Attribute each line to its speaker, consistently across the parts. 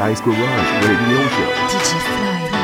Speaker 1: Paradise Garage Radio Show.
Speaker 2: DJ Fly.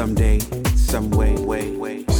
Speaker 3: Someday, some way, way, way.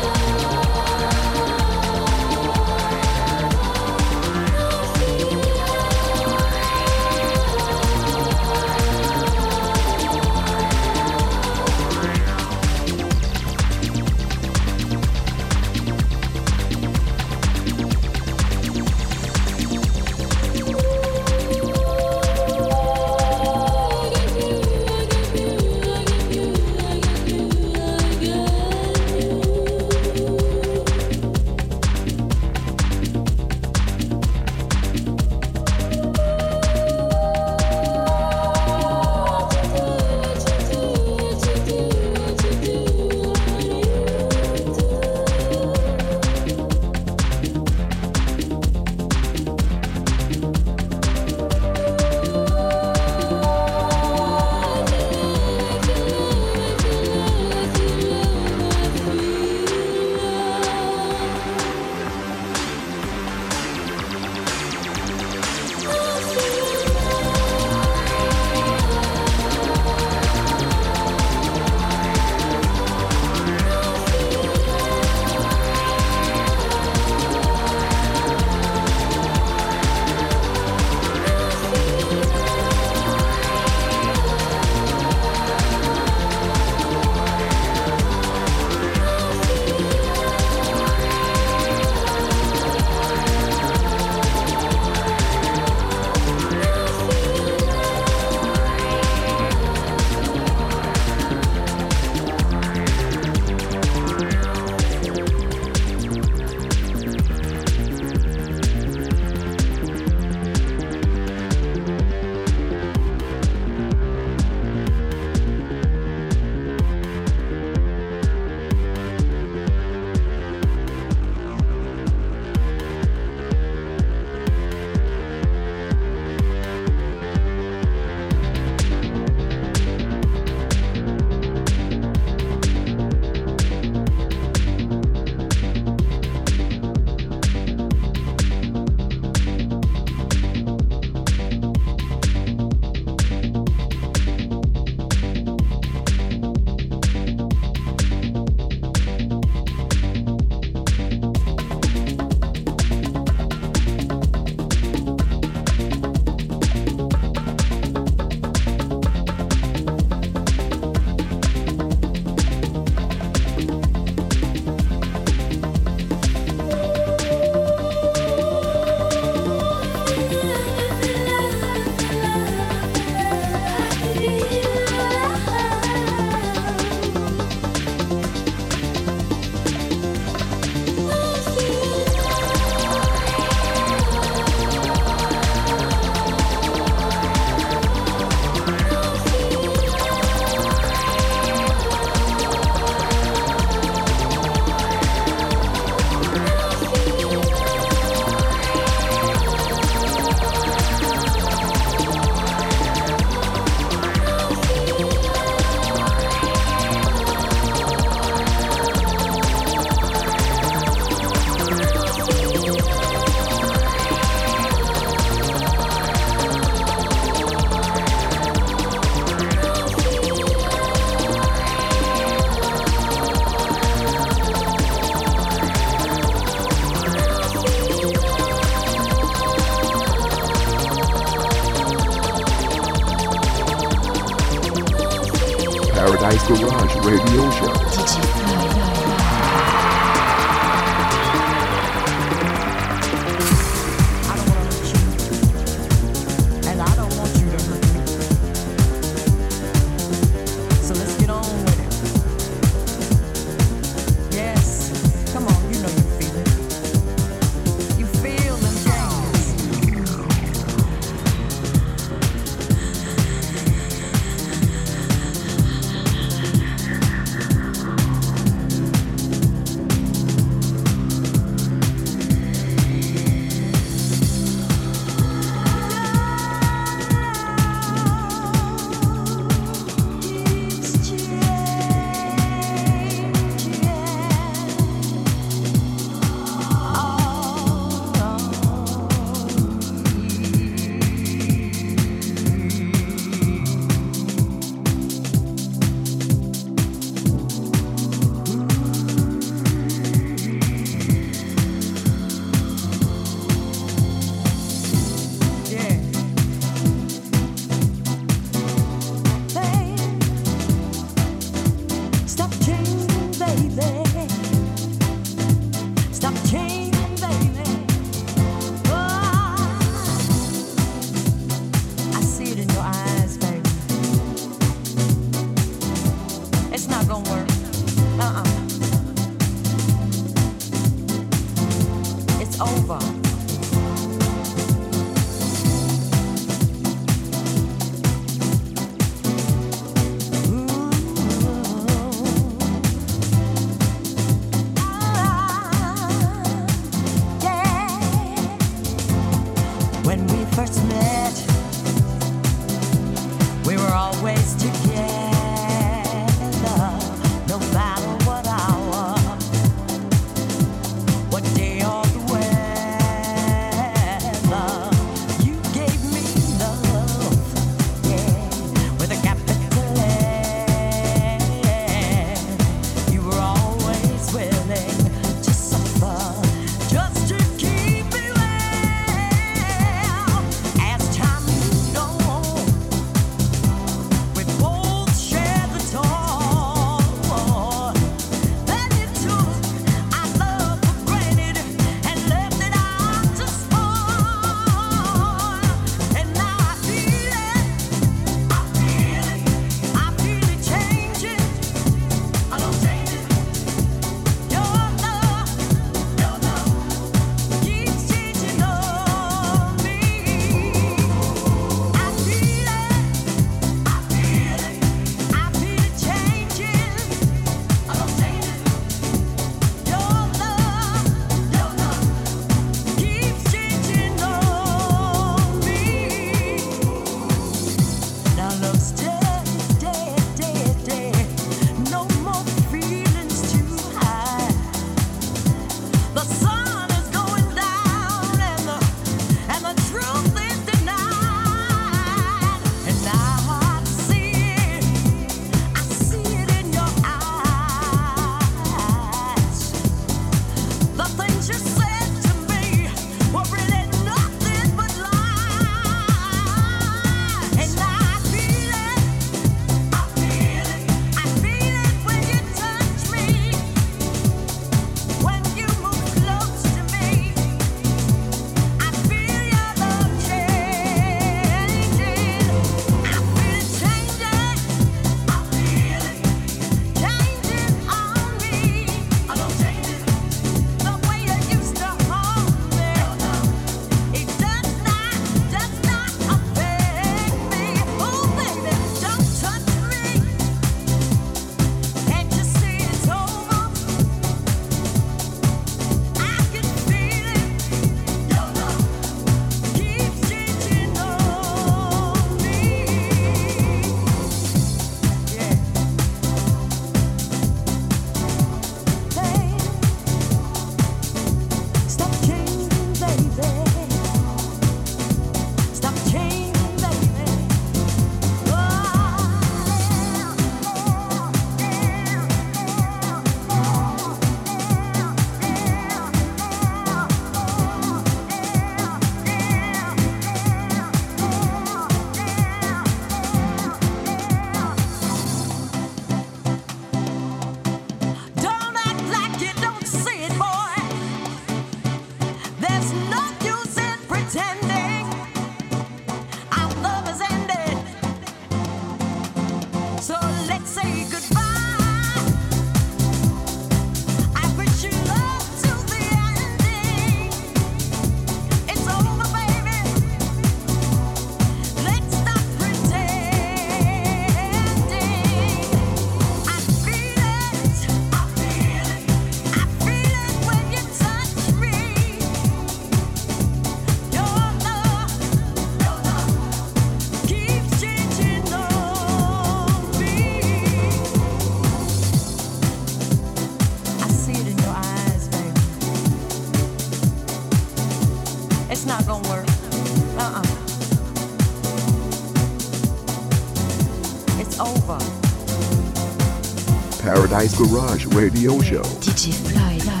Speaker 1: Paradise Garage Radio Show.
Speaker 2: DJ Fly, Fly,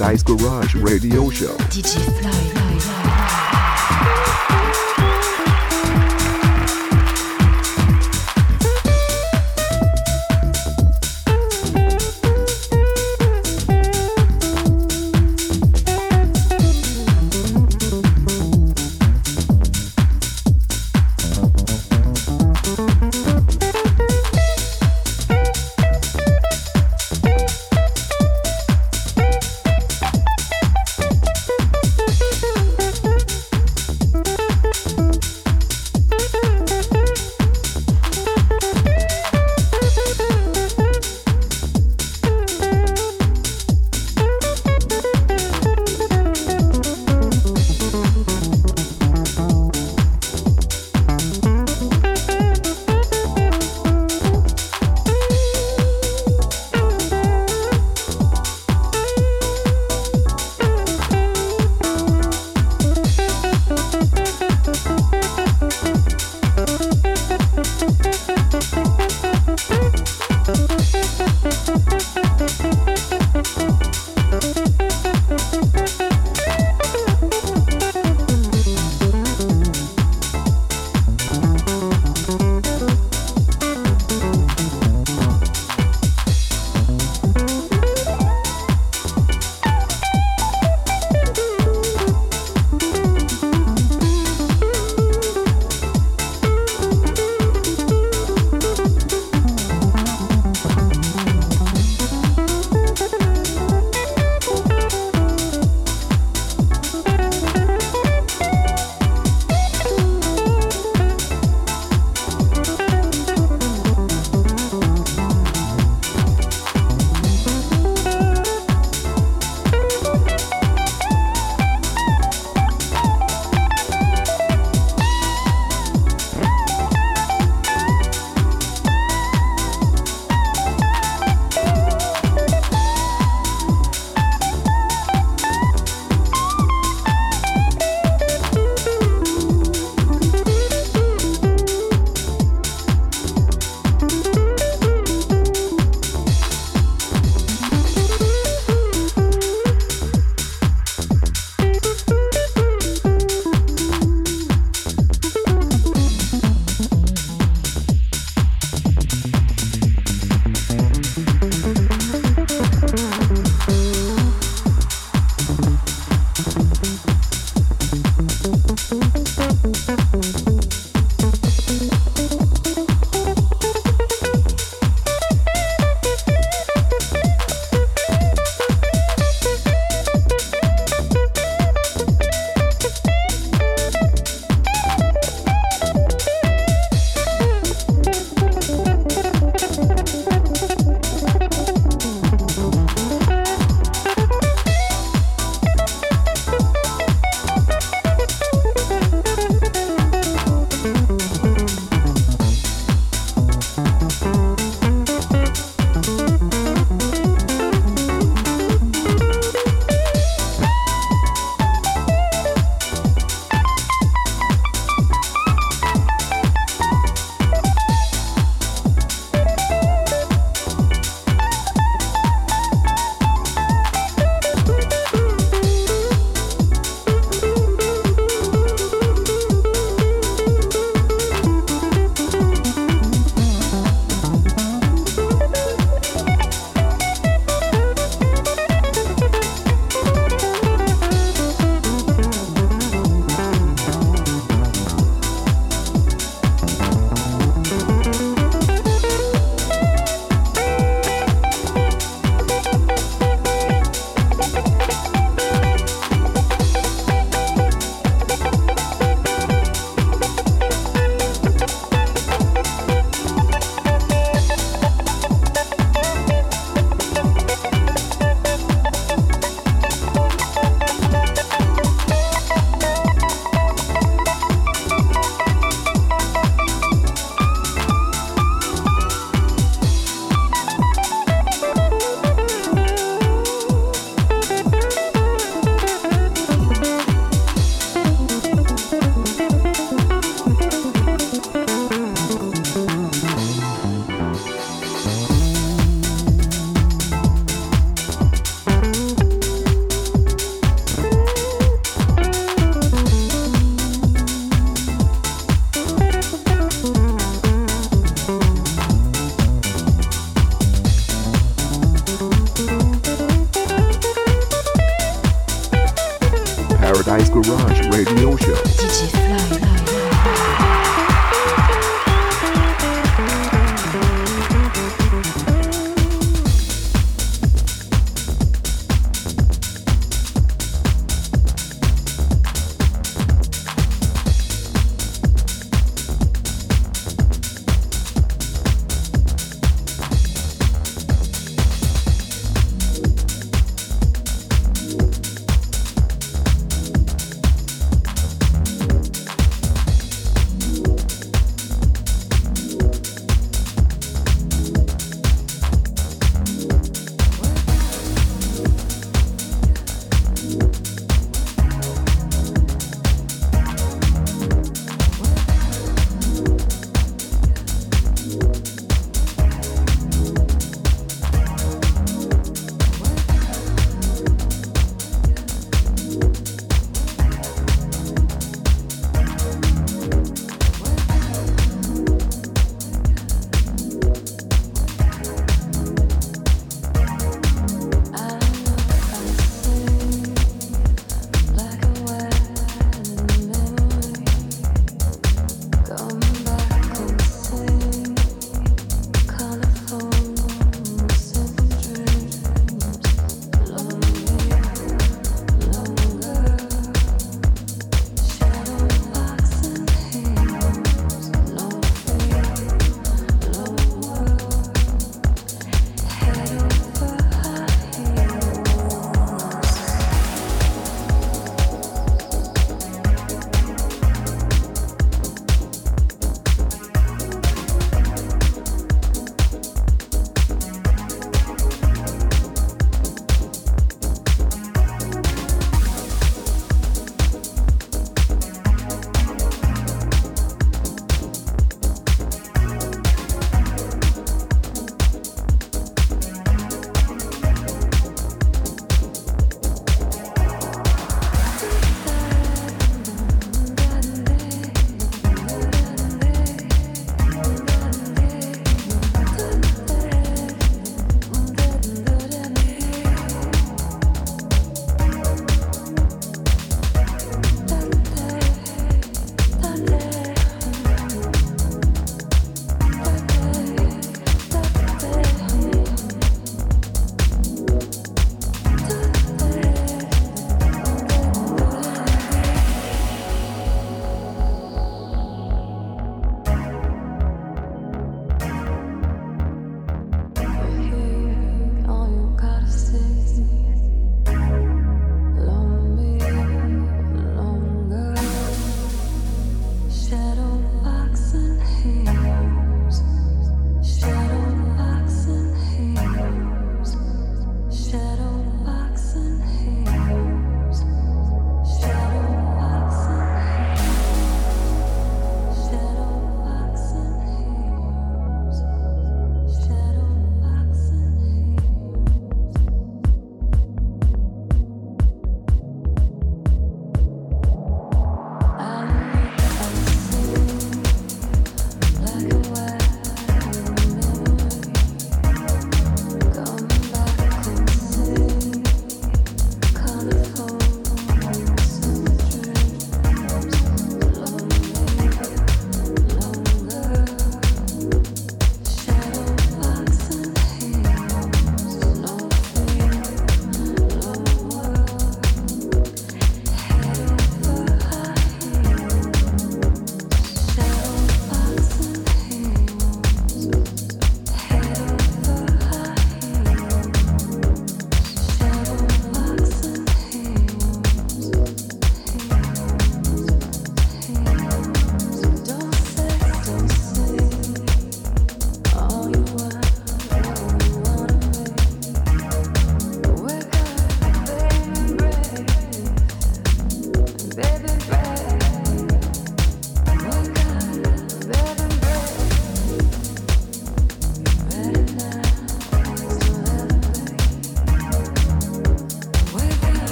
Speaker 1: Paradise Garage Radio Show.
Speaker 2: DJ Fly,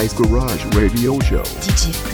Speaker 1: Paradise Garage Radio Show.
Speaker 2: DJ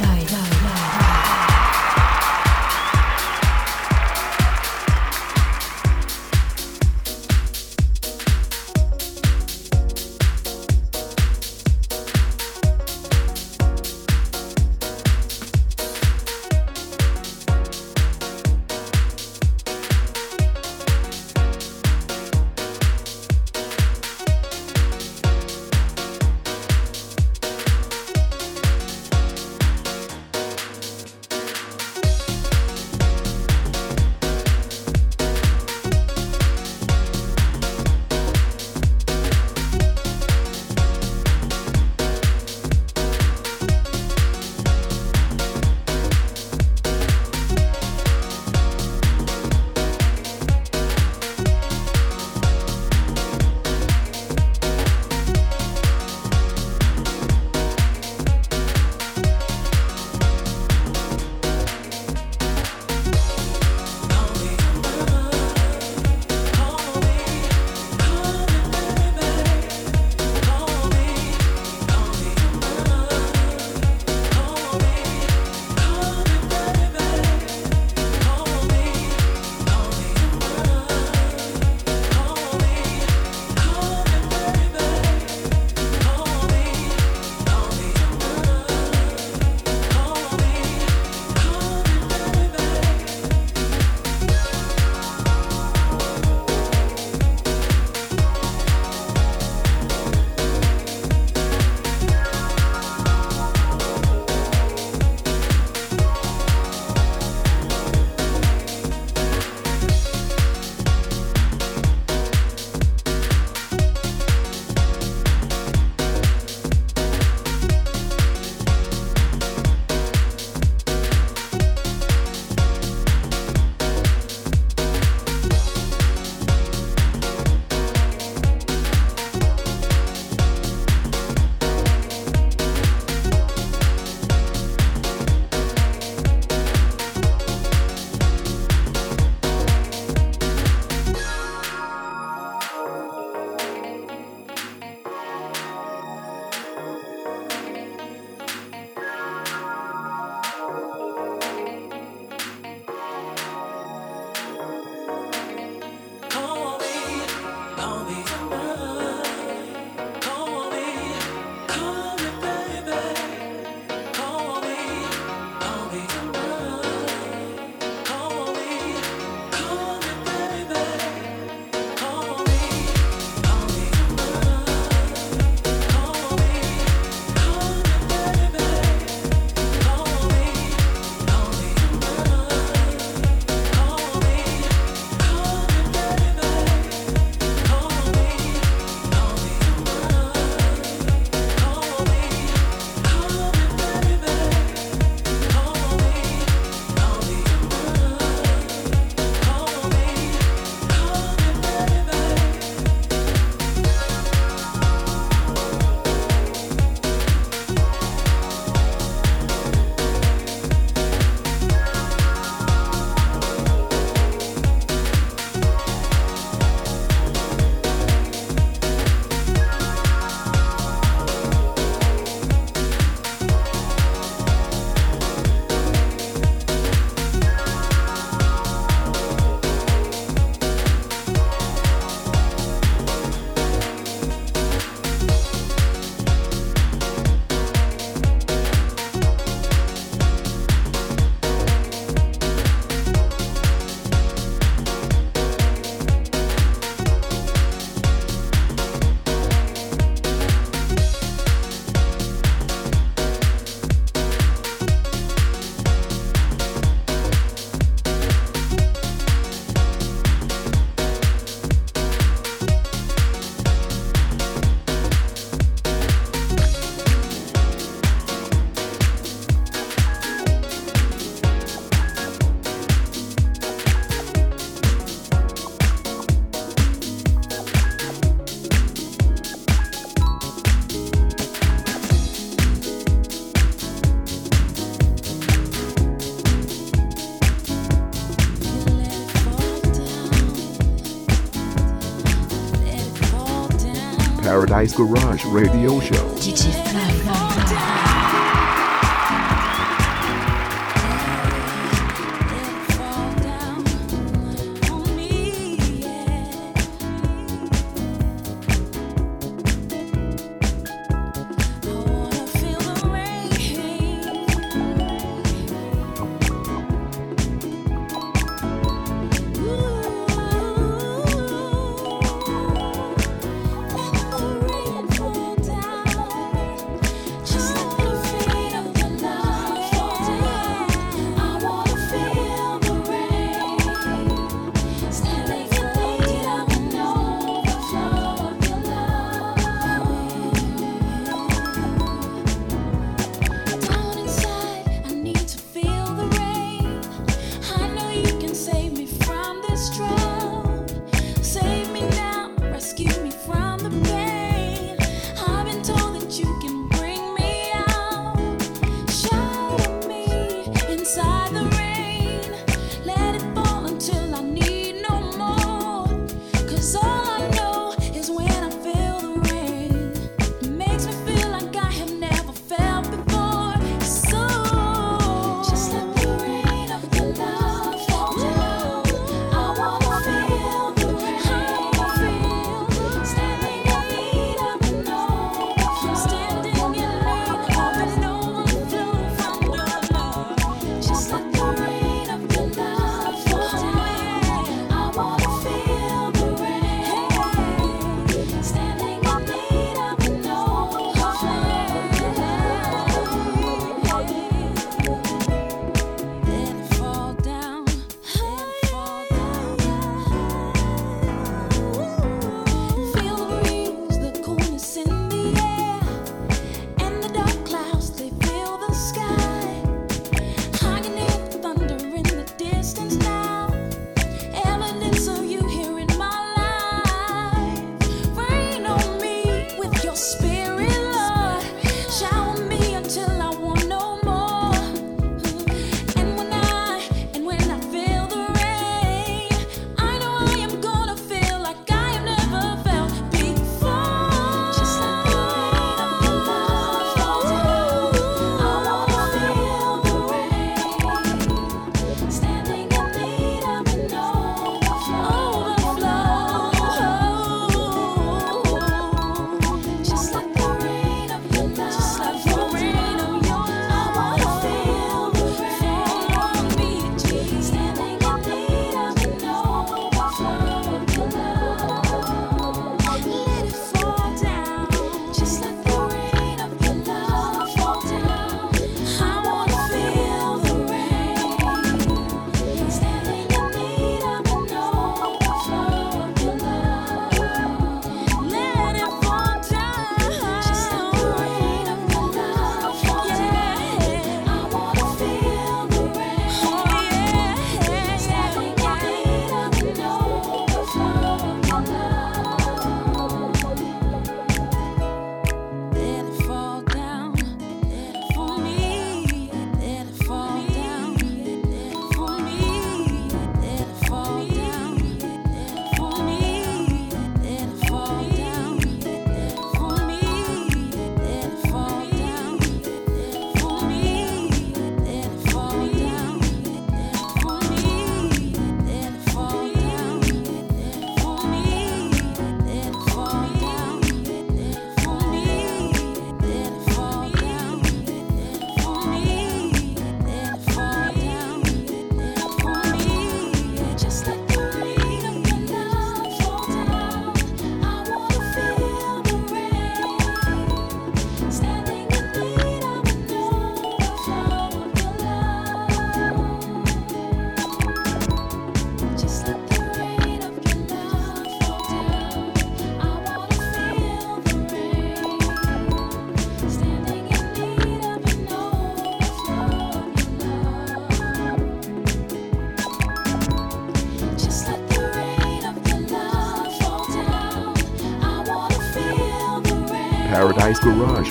Speaker 1: Paradise Garage Radio Show.
Speaker 2: DJ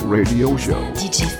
Speaker 1: Radio Show.
Speaker 2: DJ